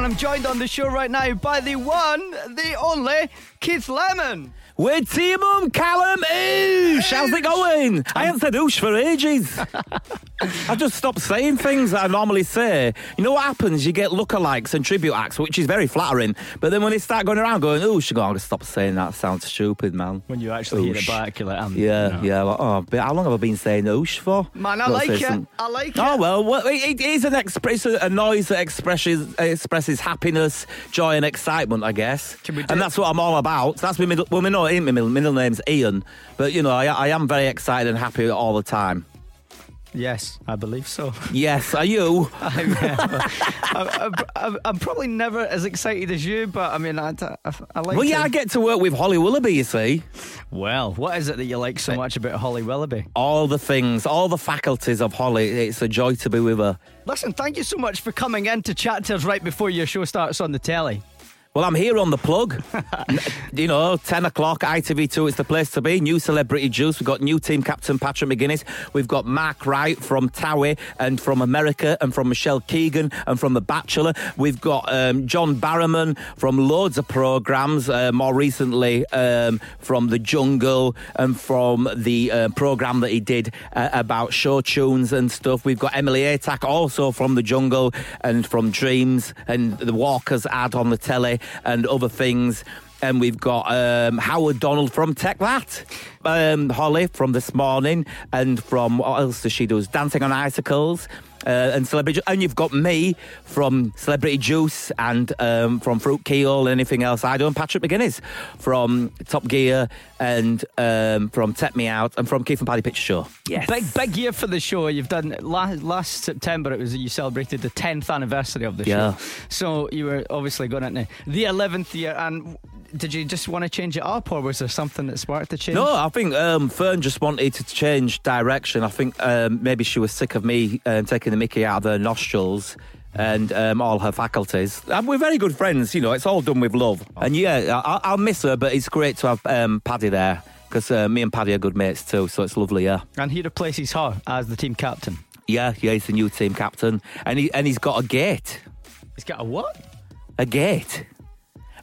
And I'm joined on the show right now by the one, the only Keith Lemon. With Timum Callum Oosh. How's it going? I haven't said Oosh for ages. I just stopped saying things that I normally say. You know what happens? You get lookalikes and tribute acts, which is very flattering. But then when they start going around going, Oosh, you go, I'm going to stop saying that. Sounds stupid, man. When you actually hear it Oosh. back, you're like, I'm, Yeah, you know. yeah. Like, oh, but how long have I been saying Oosh for? Man, I like it. some- I like oh, it. Oh well, well it, it is an express a noise that expresses expresses happiness, joy, and excitement, I guess. Can we do and it? that's what I'm all about. That's my middle. Well, my no, ain't my middle, middle name's Ian, but you know, I, I am very excited and happy all the time. Yes, I believe so. Yes, are you? I'm, I'm, I'm, I'm probably never as excited as you, but I mean, I, I, I like well, yeah, to- I get to work with Holly Willoughby. You see, Well, what is it that you like so eh. much about Holly Willoughby? all the things, all the faculties of Holly. It's a joy to be with her. Listen, thank you so much for coming in to chat to us right before your show starts on the telly. Well, I'm here on the plug. You know, 10 o'clock, ITV2, it's the place to be. New celebrity juice. We've got new team captain Patrick McGuinness. We've got Mark Wright from Towie and from America and from Michelle Keegan and from The Bachelor. We've got um, John Barrowman from loads of programmes, uh, more recently um, from The Jungle and from the uh, programme that he did uh, about show tunes and stuff. We've got Emily Atack also from The Jungle and from Dreams and the Walkers ad on the telly and other things. And we've got um, Howard Donald from Take That, um, Holly from This Morning, and from what else does she do? Dancing on Icicles. Uh, and celebrity, and you've got me from Celebrity Juice and um, from Fruit Keel and anything else I do, and Patrick McGuinness from Top Gear and um, from Take Me Out and from Keith and Paddy Picture Show. Yes, Big, big year for the show. You've done last, last September. It was you celebrated the 10th anniversary of the Yeah. show. So you were obviously going into the 11th year. And did you just want to change it up, or was there something that sparked the change? No, I think um, Fearne just wanted to change direction. I think um, maybe she was sick of me um, taking the mickey out of her nostrils and um, all her faculties. And we're very good friends, you know, it's all done with love. And yeah, I- I'll miss her, but it's great to have um, Paddy there because uh, me and Paddy are good mates too, so it's lovely, yeah. And he replaces her as the team captain. Yeah, yeah, he's the new team captain. And, he, and he's got a gate. He's got a what? A gate.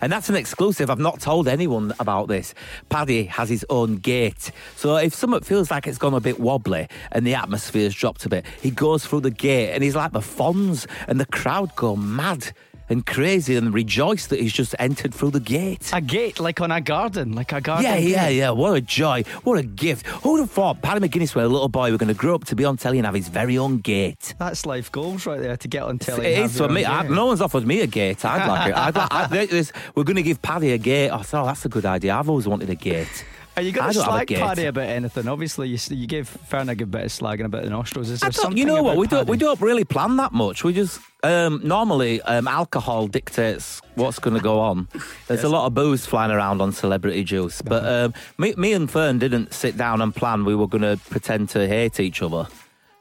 And that's an exclusive. I've not told anyone about this. Paddy has his own gate. So if something feels like it's gone a bit wobbly and the atmosphere's dropped a bit, he goes through the gate and he's like the Fonz and the crowd go mad and crazy and rejoice that he's just entered through the gate. A gate, like on a garden, like a garden. Yeah, gate. yeah, yeah. What a joy. What a gift. Who would have thought Paddy McGuinness, when a little boy, were going to grow up to be on telly and have his very own gate? That's life goals right there to get on telly. It is for me. I, no one's offered me a gate. I'd like it. I'd like, I, we're going to give Paddy a gate. I thought, oh, that's a good idea. I've always wanted a gate. Are you I going to a slag. Paddy about anything? Obviously, you, you gave Fearne a good bit of slagging about the nostrils. Is there something you know what? We don't. We don't really plan that much. We just um, normally um, alcohol dictates what's going to go on. There's a lot of booze flying around on Celebrity Juice, but um, me, me and Fearne didn't sit down and plan. We were going to pretend to hate each other.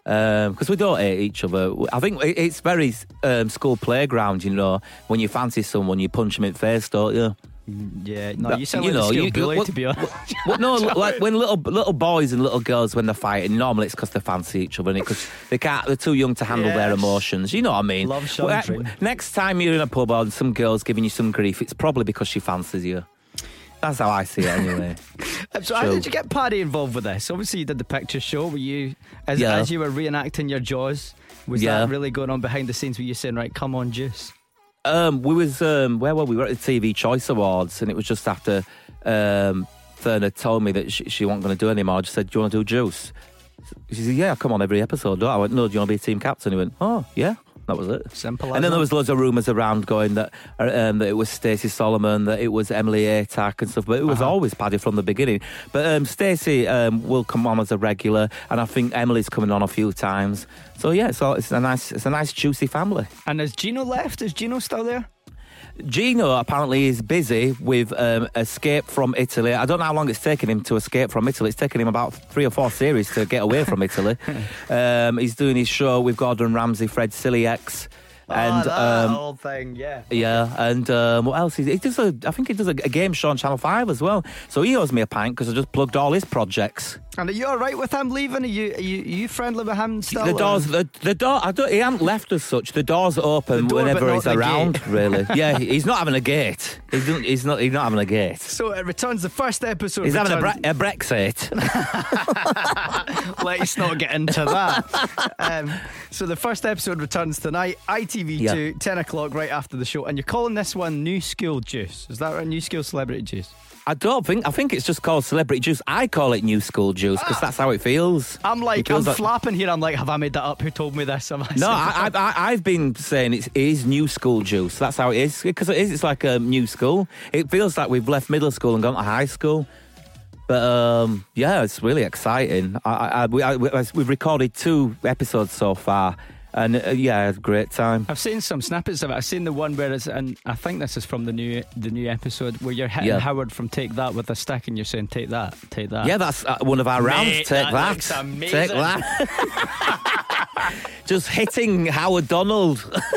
Because we don't hate each other. I think it's very um, school playground, you know. When you fancy someone, you punch them in the face, don't you? Yeah, no, But, you sound you like know, you- bully, what- to be honest. Well, no, like when little little boys and little girls when they're fighting, normally it's because they fancy each other, because they can't. They're too young to handle their emotions. You know what I mean? Love Well, next time you're in a pub and some girl's giving you some grief, it's probably because she fancies you. That's how I see it, anyway. So how did you get Paddy involved with this? Obviously, you did the picture show. Were you, as, Yeah. as you were reenacting your Jaws, was Yeah. that really going on behind the scenes? Were you saying, right, come on, Juice? Um, we was um, where were we? We were at the TV Choice Awards, and it was just after um, told me that she, she wasn't going to do anymore. I just said, "Do you want to do Juice?" She said, "Yeah, come on every episode." I went, "No, do you want to be a team captain?" He went, "Oh, yeah." That was it. Simple And then there was loads of rumours around going that uh, um, that it was Stacey Solomon, that it was Emily Atack and stuff, but it was Uh-huh. always Paddy from the beginning. But um, Stacey um, will come on as a regular, and I think Emily's coming on a few times. So yeah, so it's a nice, it's a nice juicy family. And has Gino left? Is Gino still there? Gino apparently is busy with um, Escape from Italy. I don't know how long it's taken him to escape from Italy. It's taken him about three or four series to get away from Italy. Um, he's doing his show with Gordon Ramsay, Fred Sirieix. And oh, um, whole thing, yeah. yeah, and um, what else? He, he does a, I think he does a, a game show on Channel Five as well. So he owes me a pint because I just plugged all his projects. And are you all right with him leaving? Are you are you, are you friendly with him still? The doors, the, the door. I don't. He hasn't left as such. The doors open The door, whenever he's around. gate. Really? yeah, he's not having a gate. He's, not- he's not. He's not having a gate. So it returns the first episode. He's having a, bre- a Brexit. Let's not get into that. um, so the first episode returns tonight, ITV2, Yeah. 10 o'clock, right after the show. And you're calling this one New School Juice. Is that right? New School Celebrity Juice? I don't think. I think it's just called celebrity juice. I call it new school juice because that's how it feels. I'm like, It feels I'm flapping here. I'm like, have I made that up? Who told me this? Am I No, I, I, I, I've been saying it's, it is new school juice. That's how it is because it is. It's like a new school. It feels like we've left middle school and gone to high school. But um, yeah, it's really exciting. I, I, I, we, I, we've recorded two episodes so far, and uh, yeah, I had a great time. I've seen some snippets of it. I've seen the one where it's, and I think this is from the new the new episode where you're hitting Yeah. Howard from Take That with a stick, and you're saying Take That, Take That. Yeah, that's uh, one of our rounds. Mate, Take that that. amazing. Take that. Just hitting Howard Donald.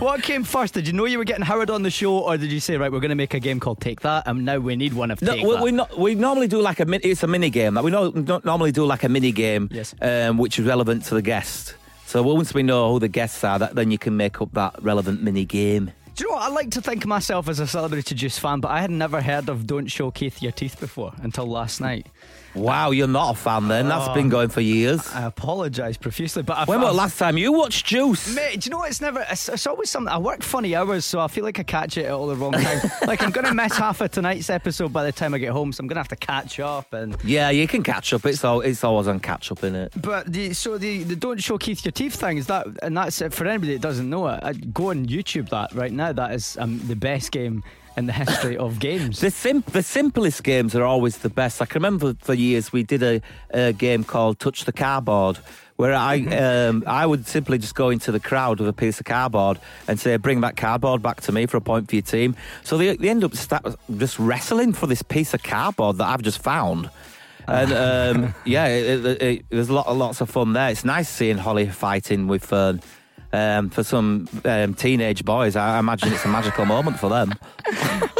What came first? Did you know you were getting Howard on the show, or did you say, right, we're going to make a game called Take That, and now we need one of No, Take we, That? we, not, we normally do like a it's a mini game. Like we no, normally do like a mini game, Yes. um, which is relevant to the guest. So once we know who the guests are, that then you can make up that relevant mini game. Do you know what? I like to think of myself as a Celebrity Juice fan, but I had never heard of Don't Show Keith Your Teeth before until last night. Wow, you're not a fan then? That's Oh. been going for years. I apologise profusely, but I've, When was I've- the last time you watched Juice? Mate, do you know what? It's never. It's, it's always something. I work funny hours, so I feel like I catch it at all the wrong time. like I'm gonna miss half of tonight's episode by the time I get home, so I'm gonna have to catch up. And Yeah, you can catch up. It's all it's always on catch up in it. but the so the, the don't show Keith your teeth thing is that, and that's it for anybody that doesn't know it. I'd go on YouTube that right now. That is um, the best game in the history of games. The sim- the simplest games are always the best. I can remember for years we did a, a game called Touch the Cardboard, where I um, I would simply just go into the crowd with a piece of cardboard and say, "Bring that cardboard back to me for a point for your team." So they, they end up just wrestling for this piece of cardboard that I've just found. And um, yeah, it, it, it, there's a lot, lots of fun there. It's nice seeing Holly fighting with Fearne. Um, for some um, teenage boys, I imagine it's a magical moment for them.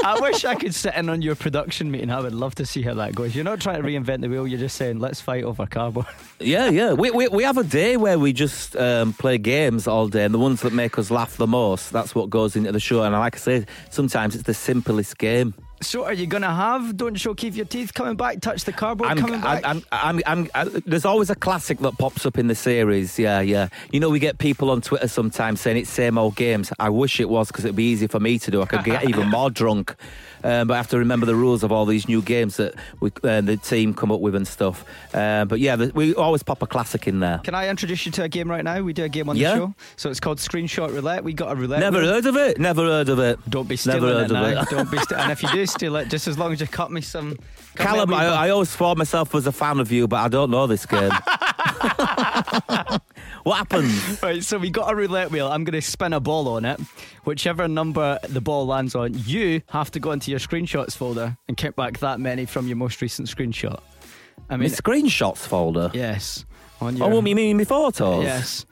I wish I could sit in on your production meeting. I would love to see how that goes. You're not trying to reinvent the wheel. You're just saying let's fight over cardboard. Yeah, yeah. We, we, we have a day where we just um, play games all day, and the ones that make us laugh the most, that's what goes into the show. And like I say, sometimes it's the simplest game. So are you gonna have Don't Show Keith Your Teeth coming back? Touch the cardboard I'm, coming back? I'm, I'm, I'm, i uh, there's always a classic that pops up in the series. Yeah, yeah. You know, we get people on Twitter sometimes saying it's same old games. I wish it was because it'd be easy for me to do. I could get even more drunk. Um, but I have to remember the rules of all these new games that we, uh, the team come up with and stuff. Uh, but yeah, the, we always pop a classic in there. Can I introduce you to a game right now? We do a game on Yeah. the show. So it's called Screenshot Roulette. We got a roulette. Never wheel. heard of it. Never heard of it. Don't be stealing Never it of now. it. Don't be st- and if you do steal it, just as long as you cut me some. cut Callum, I, I always thought myself was a fan of you, but I don't know this game. what happens? Right, so we got a roulette wheel. I'm going to spin a ball on it. Whichever number the ball lands on, you have to go into your screenshots folder and count back that many from your most recent screenshot. I mean, screenshots folder. yes. On your, Oh, what you mean my photos? Yes.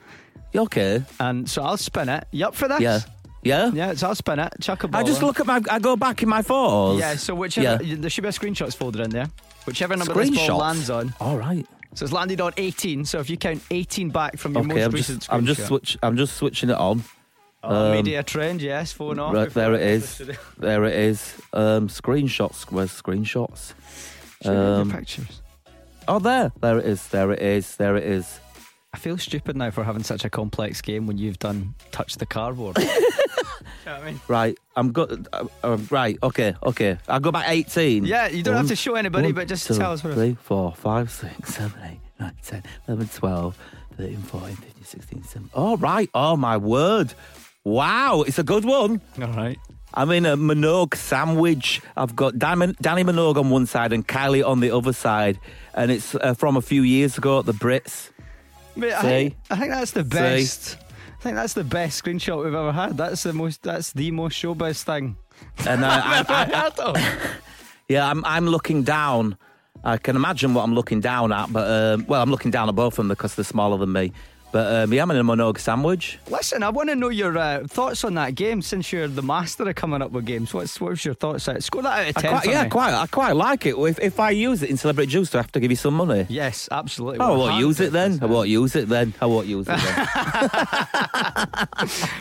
You Okay. And so I'll spin it. You up for this? Yeah. Yeah. Yeah, so I'll spin it. Chuck a ball. I just on. look at my. I go back in my photos. Yeah, so whichever Yeah. there should be a screenshots folder in there. Whichever number this ball lands on. All right. So it's landed on 18. So if you count 18 back from your Okay. most I'm recent just. I'm just switch. I'm just switching it on. Oh, um, media trend, yes, phone off. Right there it is. There it is. Um, screenshots. Where's screenshots? Show me the Um, pictures. Oh, there. There it is. There it is. There it is. I feel stupid now for having such a complex game when you've done touch the cardboard. you know what I mean? Right. I'm good. Uh, uh, right. Okay. Okay. I'll go back 18. Yeah, you don't have to show anybody, One, but just two, tell us what. three, four, five, six, seven, eight, nine, 10, 11, 12, 13, 14, 15, 16, 17. Oh, right. Oh, my word. Wow. It's a good one. All right. I'm in a Minogue sandwich. I've got Dannii, Dannii Minogue on one side and Kylie on the other side. And it's uh, from a few years ago at the Brits. I, See? think, I think that's the best. I think that's the best screenshot we've ever had. That's the most. That's the most showbiz thing. And uh, I, I, I, yeah, I'm, I'm looking down. I can imagine what I'm looking down at, but um, well, I'm looking down at both of them because they're smaller than me. But um, yeah, I'm in a Minogue sandwich. Listen, I want to know your uh, thoughts on that game since you're the master of coming up with games. What's what's your thoughts? Out? Score that out of I ten. quite, for yeah, me. quite. I quite like it. If, if I use it in Celebrity Juice, do I have to give you some money? Yes, absolutely. Oh, I won't use it then. I won't use it then. I won't use it then.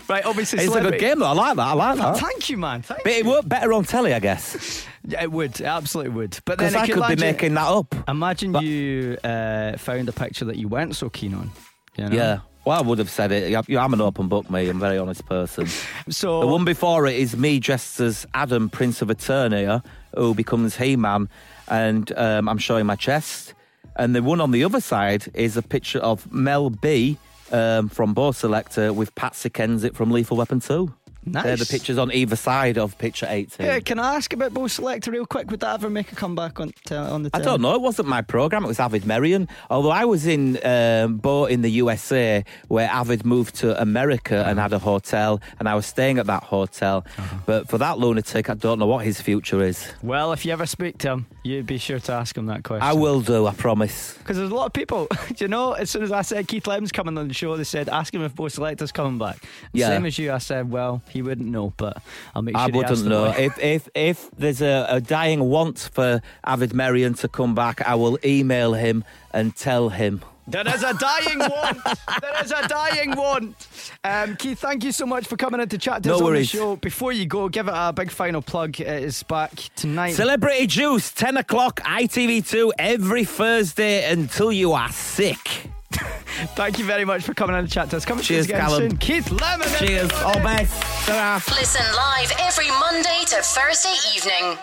Right, obviously, it's a good celebrity- game though. I like that. I like that. Thank you, man. Thank But it worked better on telly, I guess. Yeah, it would. It absolutely would. But then Because I could be imagine, making that up. Imagine you uh, found a picture that you weren't so keen on. You know? Yeah. Well, I would have said it. I'm an open book, me. I'm a very honest person. So The one before it is me dressed as Adam, Prince of Eternia, who becomes He-Man, and um, I'm showing my chest. And the one on the other side is a picture of Mel B um, from Bo' Selecta with Patsy Kensit from Lethal Weapon 2. Nice. They're the pictures on either side of picture 18. Yeah, can I ask about Bo' Selecta real quick? Would that ever make a comeback on t- on the? I don't know. It wasn't my program. It was Avid Merrion. Although I was in um, Bo in the USA, where Avid moved to America and had a hotel, and I was staying at that hotel. But for that lunatic, I don't know what his future is. Well, if you ever speak to him, you'd be sure to ask him that question. I will do. I promise. Because there's a lot of people, do you know, as soon as I said Keith Lem's coming on the show, they said, ask him if Bo' Selecta's coming back. Yeah. Same as you, I said, well, he wouldn't know, but I'll make sure I wouldn't know. If if if there's a, a dying want for Avid Merrion to come back, I will email him and tell him. There is a dying want. There is a dying want. Um, Keith, thank you so much for coming in to chat to No us worries. on the show. Before you go, give it a big final plug. It is back tonight. Celebrity Juice, 10 o'clock, ITV2, every Thursday until you are sick. Thank you very much for coming in to chat to us. Come and Cheers, again Callum. soon. Keith Lemon. Cheers. everybody. All best. Ta-ra. Listen live every Monday to Thursday evening.